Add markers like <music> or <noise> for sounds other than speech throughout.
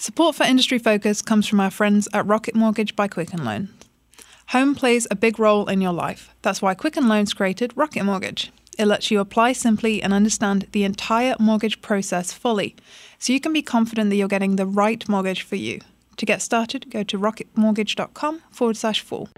Support for Industry Focus comes from our friends at Rocket Mortgage by Quicken Loans. Home plays a big role in your life. That's why Quicken Loans created Rocket Mortgage. It lets you apply simply and understand the entire mortgage process fully, so you can be confident that you're getting the right mortgage for you. To get started, go to rocketmortgage.com forward slash fool.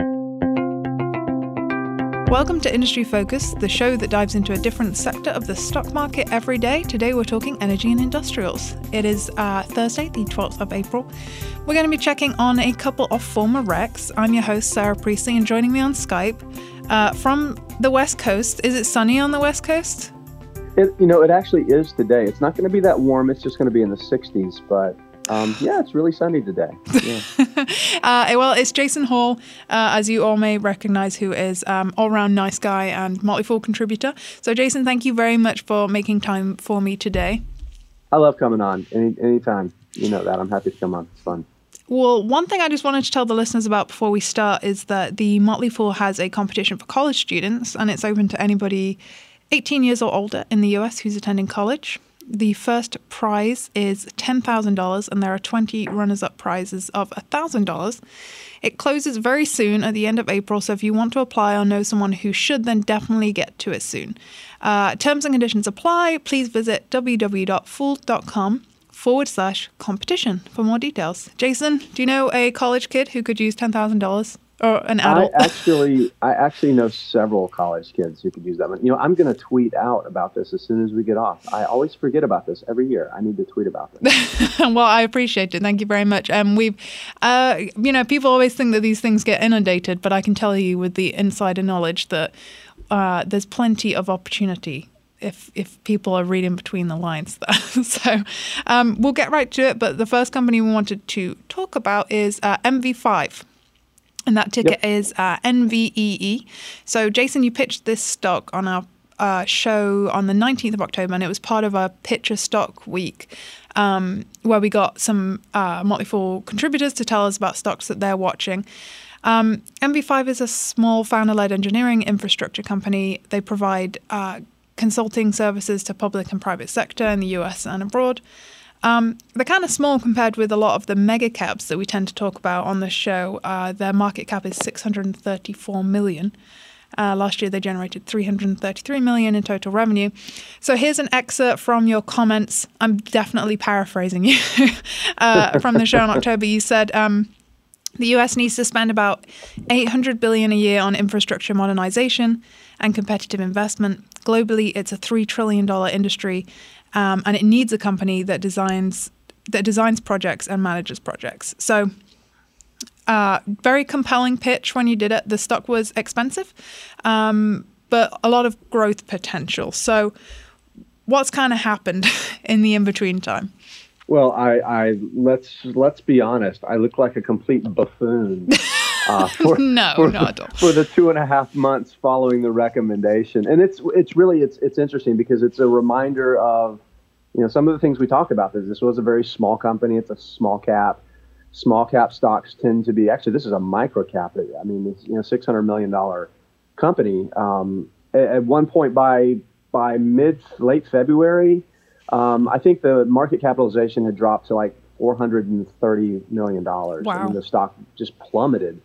Welcome to Industry Focus, the show that dives into a different sector of the stock market every day. Today we're talking energy and industrials. It is uh, Thursday, the 12th of April. We're going to be checking on a couple of former wrecks. I'm your host, Sarah Priestley, and joining me on Skype uh, from the West Coast. Is it sunny on the West Coast? It, you know, it actually is today. It's not going to be that warm. It's just going to be in the 60s, but um, yeah, it's really sunny today. Yeah. <laughs> uh, well, it's Jason Hall, uh, as you all may recognize, who is um, all-round nice guy and Motley Fool contributor. So, Jason, thank you very much for making time for me today. I love coming on any anytime. You know that I'm happy to come on. It's fun. Well, one thing I just wanted to tell the listeners about before we start is that the Motley Fool has a competition for college students, and it's open to anybody 18 years or older in the US who's attending college. The first prize is $10,000, and there are 20 runners up prizes of $1,000. It closes very soon at the end of April, so if you want to apply or know someone who should, then definitely get to it soon. Uh, terms and conditions apply. Please visit www.fool.com forward slash competition for more details. Jason, do you know a college kid who could use $10,000? Or an adult? I <laughs> actually, I actually know several college kids who could use that. One. You know, I'm going to tweet out about this as soon as we get off. I always forget about this every year. I need to tweet about this. <laughs> well, I appreciate it. Thank you very much. Um, we've, uh, you know, people always think that these things get inundated, but I can tell you with the insider knowledge that uh, there's plenty of opportunity if if people are reading between the lines there. <laughs> so um, we'll get right to it. But the first company we wanted to talk about is uh, NV5. And that ticket yep. is uh, NVEE. So, Jason, you pitched this stock on our uh, show on the 19th of October, and it was part of a Pitcher Stock Week um, where we got some uh, Motley Fool contributors to tell us about stocks that they're watching. Um, NV5 is a small founder led engineering infrastructure company. They provide uh, consulting services to public and private sector in the US and abroad. Um, they're kind of small compared with a lot of the mega caps that we tend to talk about on the show. Uh, their market cap is 634 million. Uh, last year they generated 333 million in total revenue. So here's an excerpt from your comments. I'm definitely paraphrasing you <laughs> uh, from the show in October. You said um, the U.S. needs to spend about 800 billion a year on infrastructure modernization and competitive investment. Globally, it's a three trillion dollar industry, um, and it needs a company that designs that designs projects and manages projects. So, uh, very compelling pitch when you did it. The stock was expensive, um, but a lot of growth potential. So, what's kind of happened <laughs> in the in between time? Well, I, I let's let's be honest. I look like a complete buffoon. <laughs> Uh, for, <laughs> no, for, not for the two and a half months following the recommendation, and it's it's really it's it's interesting because it's a reminder of you know some of the things we talked about. This this was a very small company. It's a small cap. Small cap stocks tend to be actually this is a micro cap. I mean, it's you know six hundred million dollar company. Um, at, at one point by by mid late February, um, I think the market capitalization had dropped to like four hundred and thirty million dollars. Wow. And the stock just plummeted.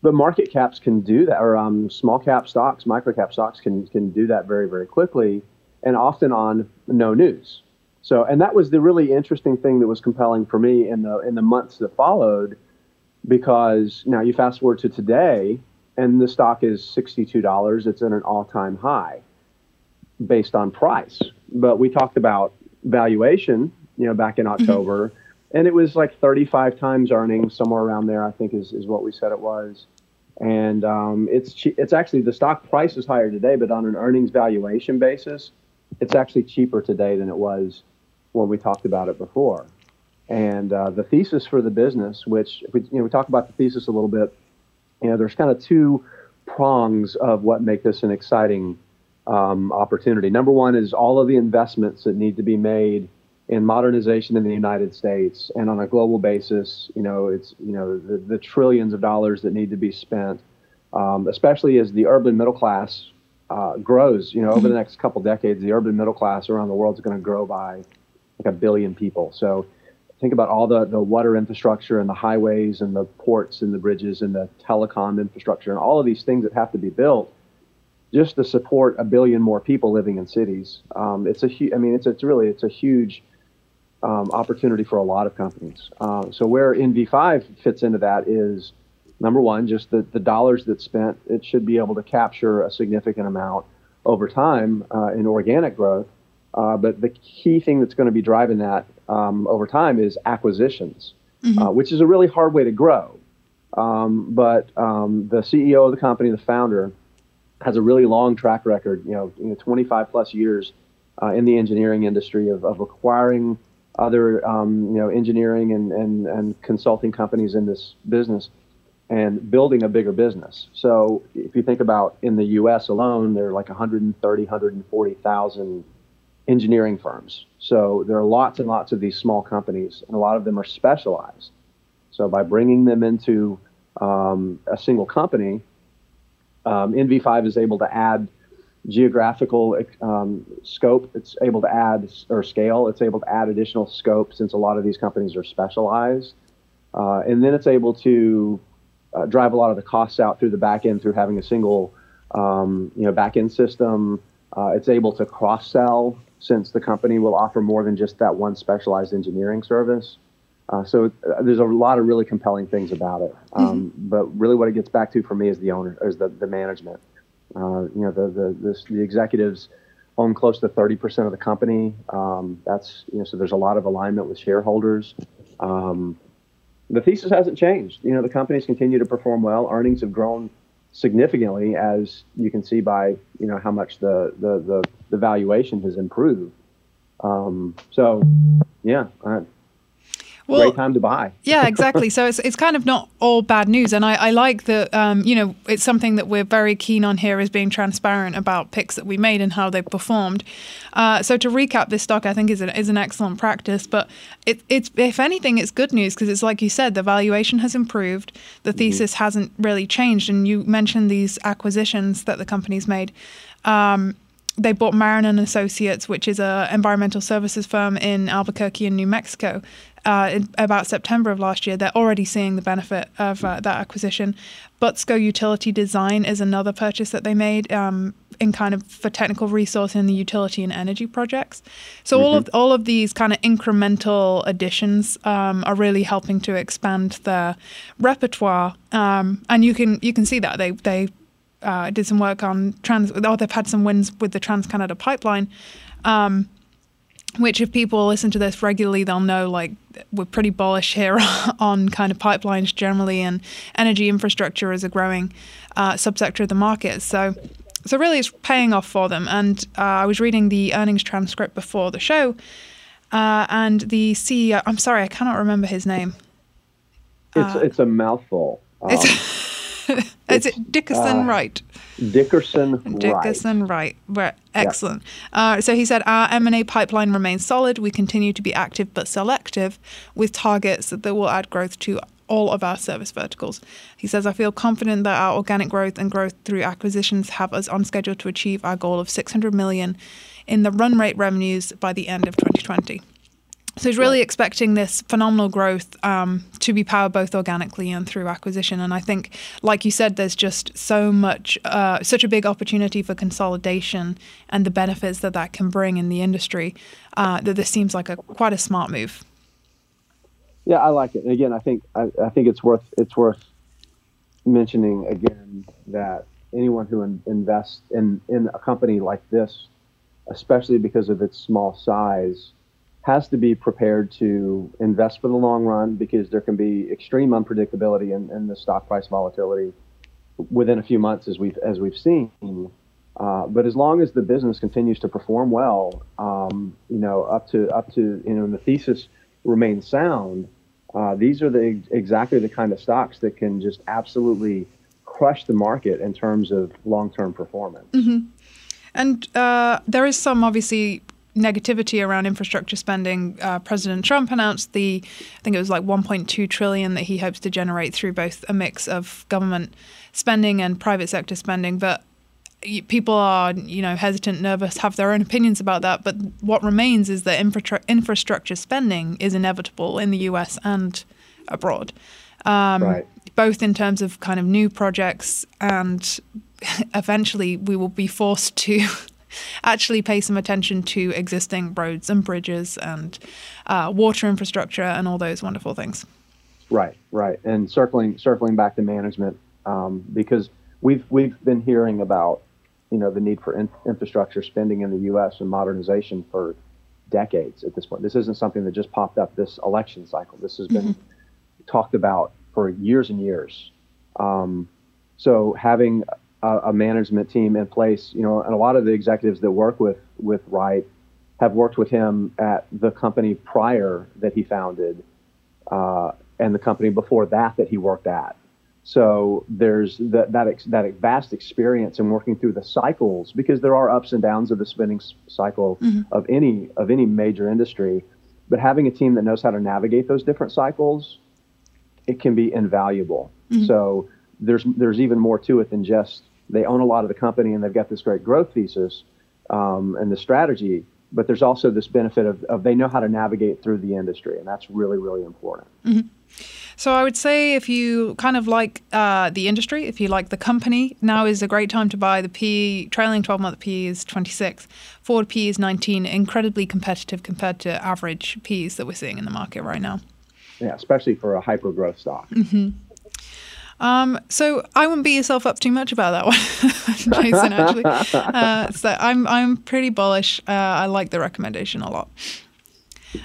But market caps can do that, or um, small cap stocks, micro cap stocks can can do that very very quickly, and often on no news. So, and that was the really interesting thing that was compelling for me in the in the months that followed, because now you fast forward to today, and the stock is sixty two dollars. It's at an all time high, based on price. But we talked about valuation, you know, back in mm-hmm. October. Mm-hmm and it was like 35 times earnings, somewhere around there. I think is, is what we said it was. And um, it's che- it's actually the stock price is higher today, but on an earnings valuation basis, it's actually cheaper today than it was when we talked about it before. And uh, the thesis for the business, which we, you know we talk about the thesis a little bit, you know, there's kind of two prongs of what make this an exciting um, opportunity. Number one is all of the investments that need to be made in modernization in the United States and on a global basis, you know, it's you know the, the trillions of dollars that need to be spent, um, especially as the urban middle class uh, grows. You know, over the mm-hmm. next couple decades, the urban middle class around the world is going to grow by like a billion people. So think about all the, the water infrastructure and the highways and the ports and the bridges and the telecom infrastructure and all of these things that have to be built just to support a billion more people living in cities. Um, it's a hu- I mean, it's, it's really, it's a huge um, opportunity for a lot of companies. Uh, so where NV5 fits into that is number one, just the, the dollars that's spent, it should be able to capture a significant amount over time uh, in organic growth. Uh, but the key thing that's going to be driving that um, over time is acquisitions, mm-hmm. uh, which is a really hard way to grow. Um, but um, the CEO of the company, the founder, has a really long track record, you know, you know 25 plus years uh, in the engineering industry of, of acquiring other, um, you know, engineering and, and, and consulting companies in this business and building a bigger business. So if you think about in the U.S. alone, there are like 130, 140,000 engineering firms. So there are lots and lots of these small companies, and a lot of them are specialized. So by bringing them into um, a single company, um, NV5 is able to add geographical um, scope. It's able to add or scale. It's able to add additional scope since a lot of these companies are specialized, uh, and then it's able to uh, drive a lot of the costs out through the back end through having a single, um, you know, back end system. Uh, it's able to cross sell since the company will offer more than just that one specialized engineering service. Uh, so uh, there's a lot of really compelling things about it. Um, mm-hmm. But really, what it gets back to for me is the owner, is the, the management. Uh, you know, the the this, the executives own close to 30% of the company. Um, that's you know, so there's a lot of alignment with shareholders. Um, the thesis hasn't changed. You know, the companies continue to perform well. Earnings have grown significantly, as you can see by you know how much the the the, the valuation has improved. Um, so, yeah, well, great time to buy. yeah, <laughs> exactly. So it's it's kind of not all bad news, and I, I like that. Um, you know, it's something that we're very keen on here is being transparent about picks that we made and how they performed. Uh, so to recap, this stock I think is an is an excellent practice, but it, it's if anything, it's good news because it's like you said, the valuation has improved, the mm-hmm. thesis mm-hmm. hasn't really changed, and you mentioned these acquisitions that the company's made. Um, they bought Marron and Associates, which is a environmental services firm in Albuquerque in New Mexico, uh, in about September of last year. They're already seeing the benefit of uh, that acquisition. Butsko Utility Design is another purchase that they made um, in kind of for technical resource in the utility and energy projects. So mm-hmm. all of all of these kind of incremental additions um, are really helping to expand their repertoire. Um, and you can you can see that they they uh, did some work on trans. Oh, they've had some wins with the Trans Canada Pipeline. Um, which if people listen to this regularly they'll know like we're pretty bullish here <laughs> on kind of pipelines generally and energy infrastructure as a growing uh, subsector of the market so so really it's paying off for them and uh, i was reading the earnings transcript before the show uh, and the ceo i'm sorry i cannot remember his name it's uh, it's a mouthful um, <laughs> Is it Dickerson uh, Wright? Dickerson Wright. Dickerson Wright. Right. Excellent. Yeah. Uh, so he said our M&A pipeline remains solid. We continue to be active but selective with targets that will add growth to all of our service verticals. He says, I feel confident that our organic growth and growth through acquisitions have us on schedule to achieve our goal of 600 million in the run rate revenues by the end of 2020. So he's really expecting this phenomenal growth um, to be powered both organically and through acquisition. And I think, like you said, there's just so much, uh, such a big opportunity for consolidation and the benefits that that can bring in the industry uh, that this seems like a quite a smart move. Yeah, I like it. And again, I think I, I think it's worth it's worth mentioning again that anyone who in, invests in in a company like this, especially because of its small size has to be prepared to invest for the long run because there can be extreme unpredictability in, in the stock price volatility within a few months, as we've as we've seen. Uh, but as long as the business continues to perform well, um, you know, up to up to you know, the thesis remains sound. Uh, these are the exactly the kind of stocks that can just absolutely crush the market in terms of long-term performance. Mm-hmm. And uh, there is some obviously negativity around infrastructure spending, uh, President Trump announced the, I think it was like 1.2 trillion that he hopes to generate through both a mix of government spending and private sector spending. But people are you know hesitant nervous have their own opinions about that but what remains is that infra- infrastructure spending is inevitable in the US and abroad um, right. both in terms of kind of new projects and <laughs> eventually we will be forced to <laughs> actually pay some attention to existing roads and bridges and uh, water infrastructure and all those wonderful things right right and circling circling back to management um, because we've we've been hearing about you know the need for in- infrastructure spending in the U.S. and modernization for decades at this point. This isn't something that just popped up this election cycle. This has been mm-hmm. talked about for years and years. Um, so having a, a, management team in place, you know, and a lot of the executives that work with with Wright have worked with him at the company prior that he founded, uh, and the company before that that he worked at. So there's that that, ex, that vast experience in working through the cycles because there are ups and downs of the spending cycle mm-hmm. of any of any major industry. But having a team that knows how to navigate those different cycles, it can be invaluable. Mm-hmm. So there's there's even more to it than just they own a lot of the company and they've got this great growth thesis um, and the strategy. But there's also this benefit of, of they know how to navigate through the industry, and that's really really important. Mm-hmm. So I would say if you kind of like uh, the industry, if you like the company, now is a great time to buy. The PE trailing 12 month PE is 26, forward PE is 19, incredibly competitive compared to average PEs that we're seeing in the market right now. Yeah, especially for a hyper growth stock. Mm-hmm. Um, so I wouldn't beat yourself up too much about that one, <laughs> Jason. Actually, <laughs> uh, so I'm I'm pretty bullish. Uh, I like the recommendation a lot.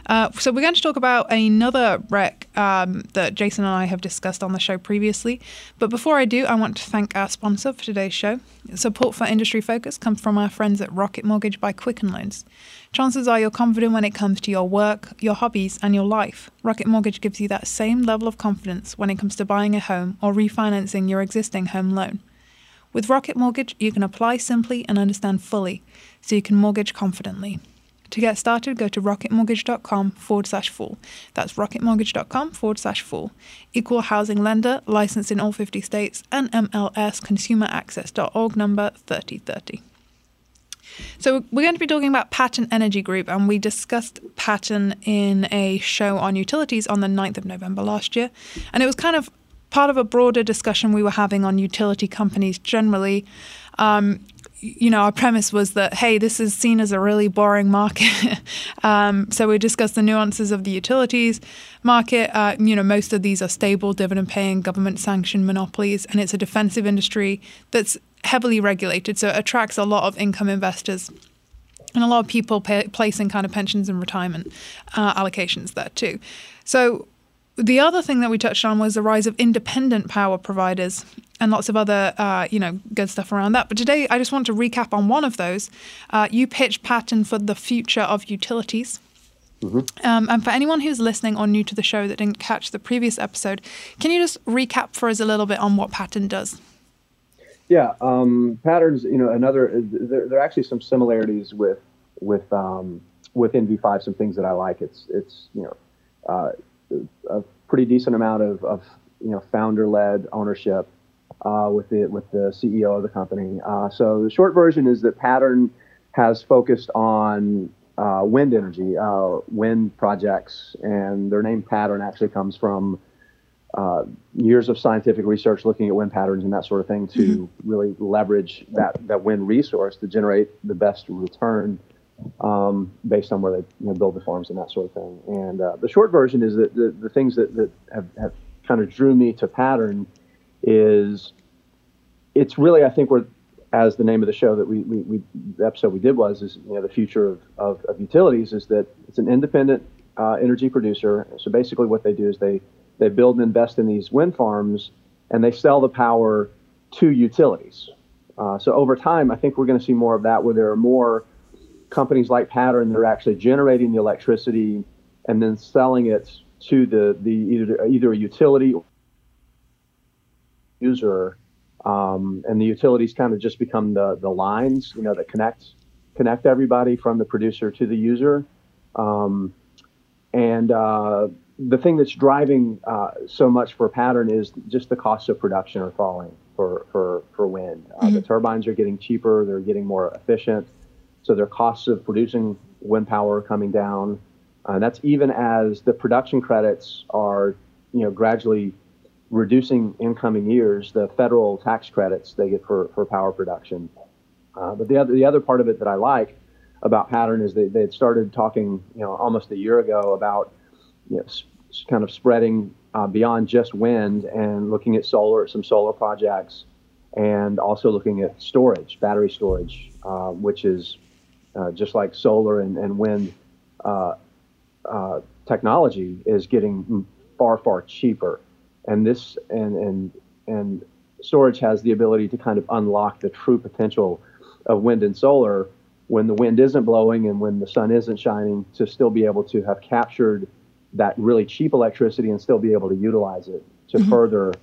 Uh, so we're going to talk about another rec um, that Jason and I have discussed on the show previously. But before I do, I want to thank our sponsor for today's show. Support for Industry Focus comes from our friends at Rocket Mortgage by Quicken Loans. Chances are you're confident when it comes to your work, your hobbies, and your life. Rocket Mortgage gives you that same level of confidence when it comes to buying a home or refinancing your existing home loan. With Rocket Mortgage, you can apply simply and understand fully, so you can mortgage confidently. To get started, go to rocketmortgage.com forward slash fool. That's rocketmortgage.com forward slash fool. Equal housing lender, licensed in all 50 states, and MLS consumeraccess.org number 3030. So we're going to be talking about Pattern Energy Group, and we discussed Pattern in a show on utilities on the 9th of November last year. And it was kind of part of a broader discussion we were having on utility companies generally. Um, you know, our premise was that, hey, this is seen as a really boring market. <laughs> um, so we discussed the nuances of the utilities market. Uh, you know, most of these are stable, dividend paying, government sanctioned monopolies, and it's a defensive industry that's heavily regulated. So it attracts a lot of income investors and a lot of people pay, placing kind of pensions and retirement uh, allocations there too. So the other thing that we touched on was the rise of independent power providers and lots of other, uh, you know, good stuff around that. But today, I just want to recap on one of those. Uh, you pitched Pattern for the future of utilities. Mm-hmm. Um, and for anyone who's listening or new to the show that didn't catch the previous episode, can you just recap for us a little bit on what Pattern does? Yeah, um, patterns. You know, another. There, there, are actually some similarities with with um, with NV5. Some things that I like. It's it's you know uh, a pretty decent amount of, of you know founder led ownership uh, with the with the CEO of the company. Uh, so the short version is that Pattern has focused on uh, wind energy, uh, wind projects, and their name Pattern actually comes from uh, years of scientific research looking at wind patterns and that sort of thing to mm-hmm. really leverage that that wind resource to generate the best return. Um, based on where they you know, build the farms and that sort of thing. And uh, the short version is that the, the things that, that have, have kind of drew me to pattern is it's really I think we're as the name of the show that we, we, we the episode we did was is you know the future of, of, of utilities is that it's an independent uh, energy producer. So basically what they do is they they build and invest in these wind farms and they sell the power to utilities. Uh, so over time, I think we're going to see more of that where there are more companies like Pattern that are actually generating the electricity and then selling it to the, the either, either a utility user, um, and the utilities kind of just become the the lines, you know, that connect connect everybody from the producer to the user. Um, and uh, the thing that's driving uh, so much for pattern is just the cost of production are falling. for for for wind. Uh, mm-hmm. The turbines are getting cheaper; they're getting more efficient, so their costs of producing wind power are coming down. Uh, and that's even as the production credits are, you know, gradually reducing in coming years the federal tax credits they get for, for power production. Uh, but the other the other part of it that I like about Pattern is they they had started talking, you know, almost a year ago about, you know, kind of spreading uh, beyond just wind and looking at solar, some solar projects, and also looking at storage, battery storage, uh, which is uh, just like solar and, and wind uh, uh, technology is getting far, far cheaper. And this and and and storage has the ability to kind of unlock the true potential of wind and solar when the wind isn't blowing and when the sun isn't shining to still be able to have captured that really cheap electricity and still be able to utilize it to mm-hmm. further,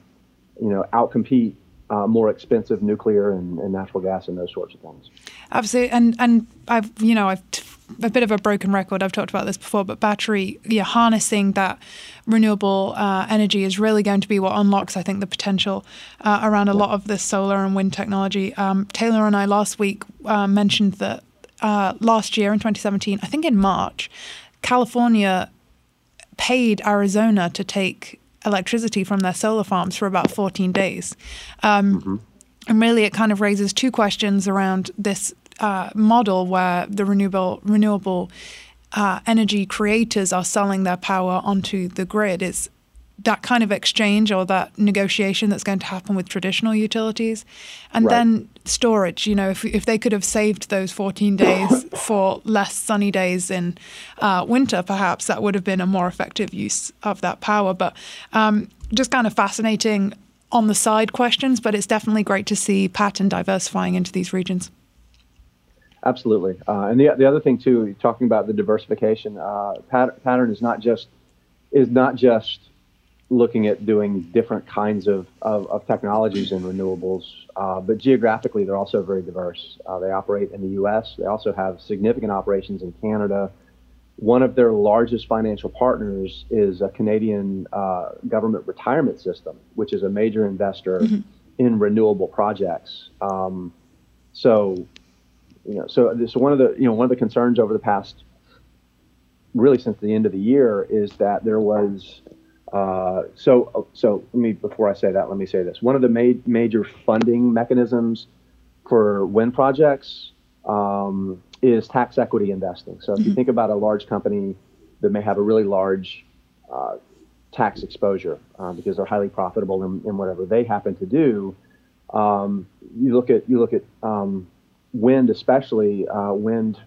you know, outcompete uh, more expensive nuclear and, and, natural gas and those sorts of things. Absolutely, and and I've you know I've t- a bit of a broken record. I've talked about this before, but battery, yeah, harnessing that renewable uh, energy is really going to be what unlocks, I think, the potential uh, around a lot of this solar and wind technology. Um, Taylor and I last week uh, mentioned that uh, last year in 2017, I think in March, California paid Arizona to take electricity from their solar farms for about 14 days. Um, mm-hmm. And really, it kind of raises two questions around this uh, model where the renewable renewable uh, energy creators are selling their power onto the grid. Is that kind of exchange or that negotiation that's going to happen with traditional utilities. And right. then storage, you know, if, if they could have saved those 14 days <coughs> for less sunny days in uh, winter, perhaps that would have been a more effective use of that power. But um, just kind of fascinating on the side questions, but it's definitely great to see Pattern diversifying into these regions. Absolutely. Uh, and the, the other thing, too, talking about the diversification, uh, Pattern is not just is not just looking at doing different kinds of, of, of technologies in renewables, uh, but geographically they're also very diverse. Uh, they operate in the U.S. They also have significant operations in Canada. One of their largest financial partners is a Canadian uh, government retirement system, which is a major investor mm-hmm. in renewable projects. Um, so, you know, so this one of the you know one of the concerns over the past, really since the end of the year, is that there was uh, so, so let me before I say that, let me say this. One of the ma- major funding mechanisms for wind projects um, is tax equity investing. So, if you mm-hmm. think about a large company that may have a really large uh, tax exposure uh, because they're highly profitable in, in, whatever they happen to do, um, you look at you look at um, wind, especially uh, wind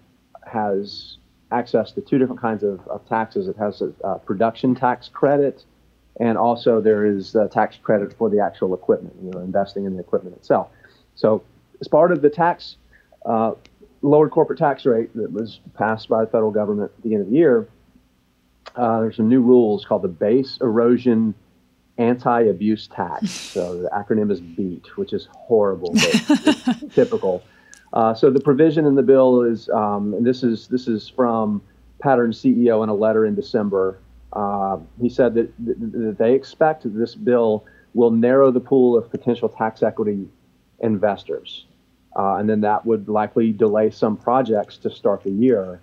has access to two different kinds of, of taxes. It has a, a production tax credit and also there is a tax credit for the actual equipment, you know, investing in the equipment itself. So as part of the tax, uh, lowered corporate tax rate that was passed by the federal government at the end of the year, uh, there's some new rules called the Base Erosion Anti-Abuse Tax. <laughs> So the acronym is BEAT, which is horrible, but <laughs> typical. Uh, so the provision in the bill is, um, and this is this is from Pattern CEO in a letter in December. Uh, he said that, that they expect this bill will narrow the pool of potential tax equity investors. Uh, and then that would likely delay some projects to start the year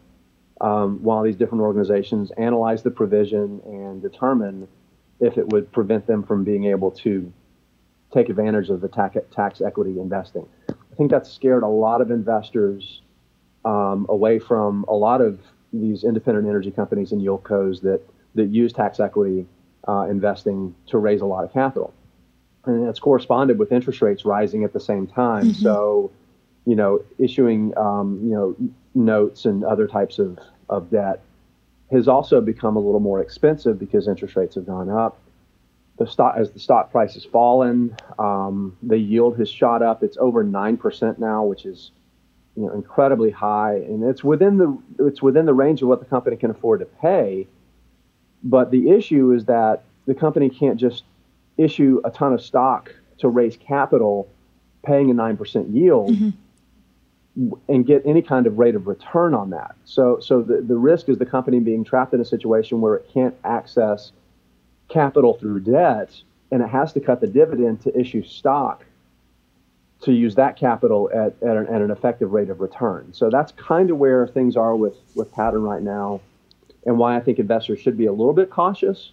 um, while these different organizations analyze the provision and determine if it would prevent them from being able to take advantage of the tax, tax equity investing. I think that scared a lot of investors um, away from a lot of these independent energy companies and yieldcos that that use tax equity uh, investing to raise a lot of capital. And it's corresponded with interest rates rising at the same time. Mm-hmm. So, you know, issuing, um, you know, notes and other types of, of debt has also become a little more expensive because interest rates have gone up. The stock, as the stock price has fallen, um, the yield has shot up. It's over nine percent now, which is you know incredibly high, and it's within the it's within the range of what the company can afford to pay. But the issue is that the company can't just issue a ton of stock to raise capital, paying a 9% yield. Mm-hmm. And get any kind of rate of return on that. So, so the, the risk is the company being trapped in a situation where it can't access capital through debt and it has to cut the dividend to issue stock to use that capital at, at an, at, an, effective rate of return. So that's kind of where things are with, with Pattern right now and why I think investors should be a little bit cautious.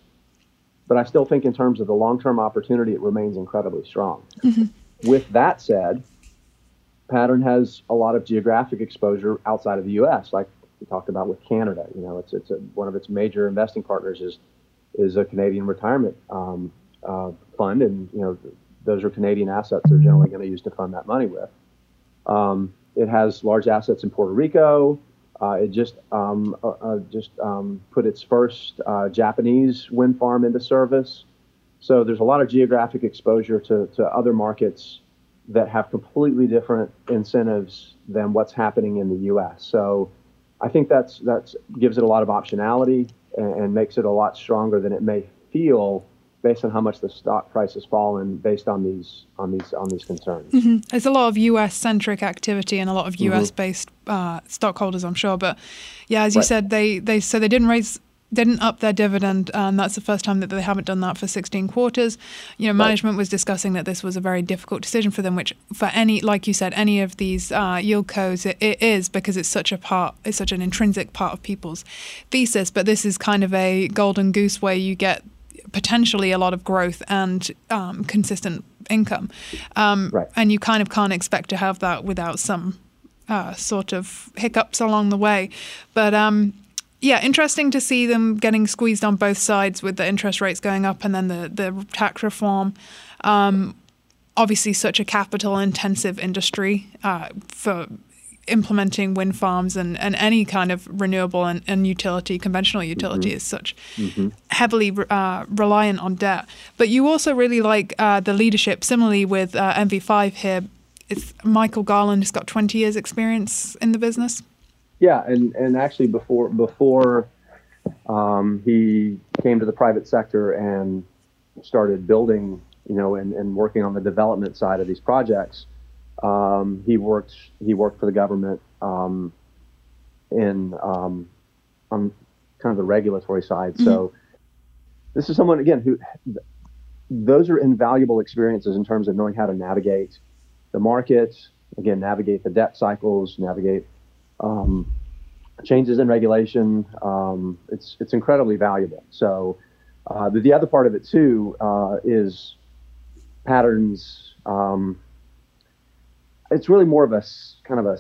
But I still think, in terms of the long term opportunity, it remains incredibly strong. Mm-hmm. With that said, Pattern has a lot of geographic exposure outside of the U.S., like we talked about with Canada. You know, it's, it's a, one of its major investing partners is is a Canadian retirement um, uh, fund, and you know those are Canadian assets they're generally going to use to fund that money with. Um, it has large assets in Puerto Rico. Uh, it just um, uh, uh, just um, put its first uh, Japanese wind farm into service. So there's a lot of geographic exposure to, to other markets that have completely different incentives than what's happening in the U.S. So I think that's that's gives it a lot of optionality and, and makes it a lot stronger than it may feel based on how much the stock price has fallen based on these on these on these concerns. Mm-hmm. There's a lot of U.S. centric activity and a lot of U.S. Mm-hmm. based uh, stockholders, I'm sure. But yeah, as you right. said, they they so they didn't raise didn't up their dividend, and that's the first time that they haven't done that for 16 quarters. You know, management right. was discussing that this was a very difficult decision for them, which for any, like you said, any of these uh, yieldcos, it, it is because it's such a part, it's such an intrinsic part of people's thesis. But this is kind of a golden goose where you get potentially a lot of growth and um, consistent income. Um, right. And you kind of can't expect to have that without some uh, sort of hiccups along the way. But um, yeah, interesting to see them getting squeezed on both sides with the interest rates going up and then the, the tax reform. Um, obviously, such a capital intensive industry uh, for implementing wind farms and, and any kind of renewable and, and utility, conventional utility, mm-hmm. is such mm-hmm. heavily uh, reliant on debt. But you also really like uh, the leadership. Similarly with uh, NV5 here, it's Michael Garland has got 20 years experience in the business. Yeah, and, and actually before before um, he came to the private sector and started building, you know, and, and working on the development side of these projects, um, he worked he worked for the government um, in um, on kind of the regulatory side. Mm-hmm. So this is someone again who those are invaluable experiences in terms of knowing how to navigate the market, again navigate the debt cycles, navigate um, changes in regulation. Um, it's it's incredibly valuable. So uh, the, the other part of it too uh, is patterns. Um, it's really more of a kind of a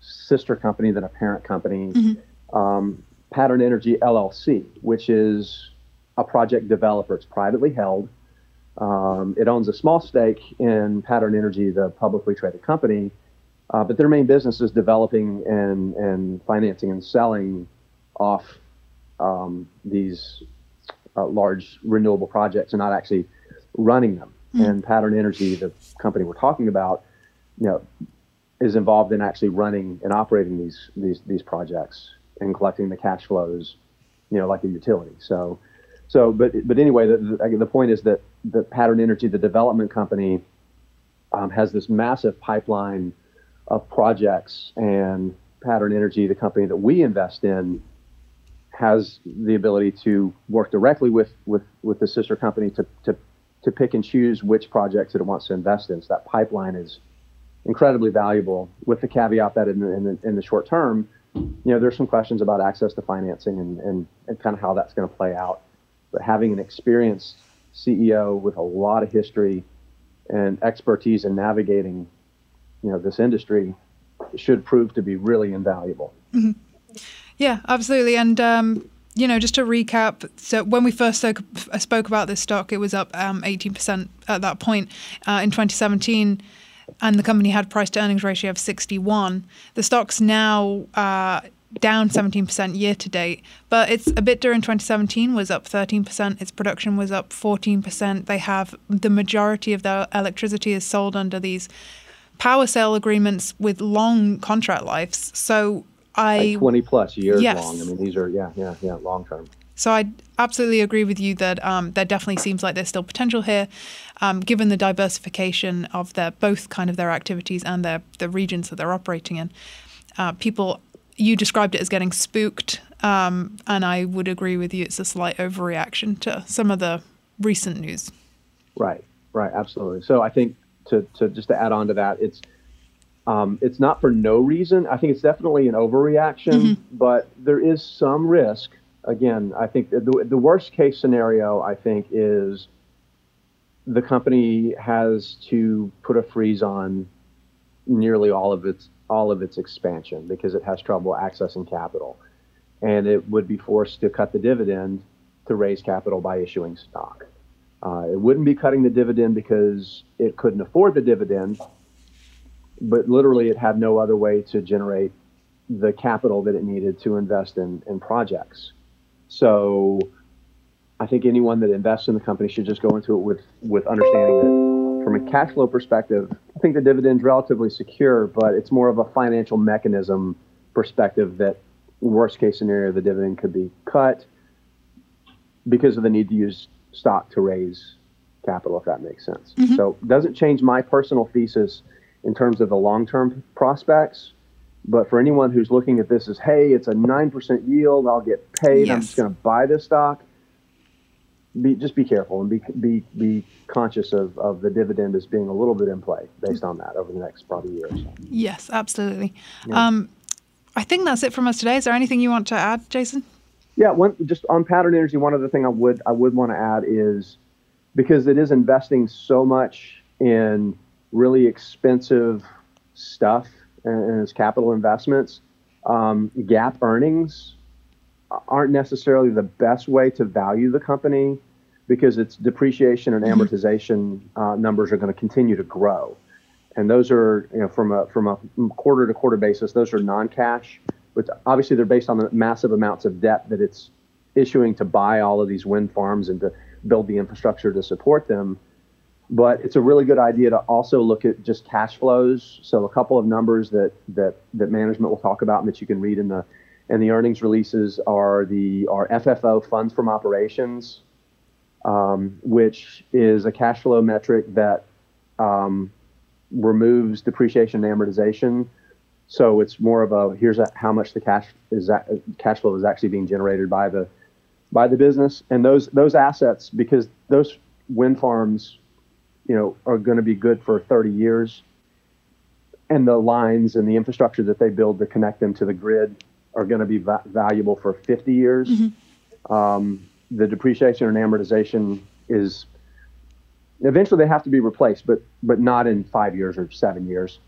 sister company than a parent company. Mm-hmm. Um, Pattern Energy LLC, which is a project developer. It's privately held. Um, it owns a small stake in Pattern Energy, the publicly traded company, uh, but their main business is developing and, and financing and selling off um, these uh, large renewable projects and not actually running them. Mm-hmm. And Pattern Energy, the company we're talking about, you know, is involved in actually running and operating these these these projects and collecting the cash flows, you know, like a utility. So, so but but anyway, the the, the point is that the Pattern Energy, the development company, um, has this massive pipeline of projects, and Pattern Energy, the company that we invest in, has the ability to work directly with with with the sister company to to to pick and choose which projects that it wants to invest in. So that pipeline is incredibly valuable with the caveat that in the, in the, in the short term, you know, there's some questions about access to financing and, and, and kind of how that's going to play out. But having an experienced CEO with a lot of history and expertise in navigating, you know, this industry should prove to be really invaluable. Mm-hmm. Yeah, absolutely. And, um, you know, just to recap, so when we first spoke, spoke about this stock, it was up um, 18% at that point. Uh, in 2017, and the company had price to earnings ratio of 61. The stock's now uh, down 17% year to date, but its EBITDA in 2017 was up 13%. Its production was up 14%. They have the majority of their electricity is sold under these power sale agreements with long contract lives. So I like 20 plus years yes. long. I mean, these are yeah, yeah, yeah, long term. So I absolutely agree with you that um, there definitely seems like there's still potential here, um, given the diversification of their both kind of their activities and their the regions that they're operating in. Uh, people, you described it as getting spooked, um, and I would agree with you. It's a slight overreaction to some of the recent news. Right, right, absolutely. So I think to, to just to add on to that, it's um, it's not for no reason. I think it's definitely an overreaction, mm-hmm. but there is some risk. Again, I think the, the worst case scenario, I think, is the company has to put a freeze on nearly all of its all of its expansion because it has trouble accessing capital, and it would be forced to cut the dividend to raise capital by issuing stock. Uh, it wouldn't be cutting the dividend because it couldn't afford the dividend, but literally it had no other way to generate the capital that it needed to invest in, in projects. So I think anyone that invests in the company should just go into it with, with understanding that from a cash flow perspective, I think the dividend's relatively secure, but it's more of a financial mechanism perspective that worst case scenario, the dividend could be cut because of the need to use stock to raise capital, if that makes sense. Mm-hmm. So it doesn't change my personal thesis in terms of the long-term prospects. But for anyone who's looking at this as, hey, it's a 9% yield, I'll get paid, yes. I'm just going to buy this stock, be, just be careful and be, be, be conscious of, of the dividend as being a little bit in play based on that over the next probably year or so. Yes, absolutely. Yeah. Um, I think that's it from us today. Is there anything you want to add, Jason? Yeah, one just on pattern energy. One other thing I would I would want to add is because it is investing so much in really expensive stuff and, its capital investments. Um, GAAP earnings aren't necessarily the best way to value the company because its depreciation and mm-hmm. amortization uh, numbers are going to continue to grow, and those are you know from a from a quarter to quarter basis, those are non-cash but obviously they're based on the massive amounts of debt that it's issuing to buy all of these wind farms and to build the infrastructure to support them. But it's a really good idea to also look at just cash flows. So a couple of numbers that that that management will talk about and that you can read in the and the earnings releases are the are FFO funds from operations, um, which is a cash flow metric that um, removes depreciation and amortization so it's more of a here's a, how much the cash is that cash flow is actually being generated by the by the business and those those assets because those wind farms, you know, are going to be good for 30 years, and the lines and the infrastructure that they build to connect them to the grid are going to be va- valuable for 50 years. Mm-hmm. Um, the depreciation and amortization is eventually they have to be replaced, but but not in five years or seven years.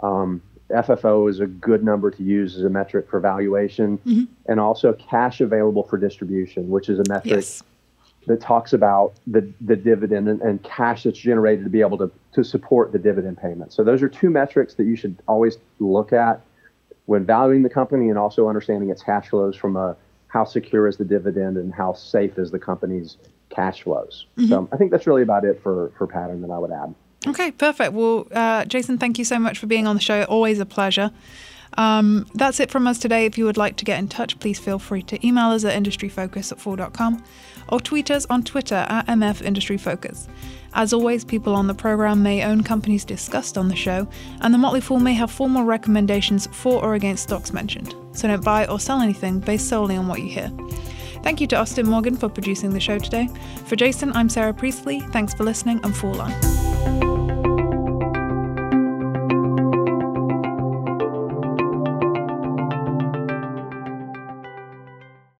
Um, FFO is a good number to use as a metric for valuation, mm-hmm. and also cash available for distribution, which is a metric yes. that talks about the, the dividend and, and, cash that's generated to be able to, to support the dividend payment. So those are two metrics that you should always look at when valuing the company and also understanding its cash flows from a how secure is the dividend and how safe is the company's cash flows. Mm-hmm. So I think that's really about it for, for pattern that I would add. Okay, perfect. Well, uh, Jason, thank you so much for being on the show. Always a pleasure. Um, that's it from us today. If you would like to get in touch, please feel free to email us at industryfocus at fool.com or tweet us on Twitter at MF Industry Focus. As always, people on the program may own companies discussed on the show, and the Motley Fool may have formal recommendations for or against stocks mentioned. So don't buy or sell anything based solely on what you hear. Thank you to Austin Morgan for producing the show today. For Jason, I'm Sarah Priestley. Thanks for listening and Fool on.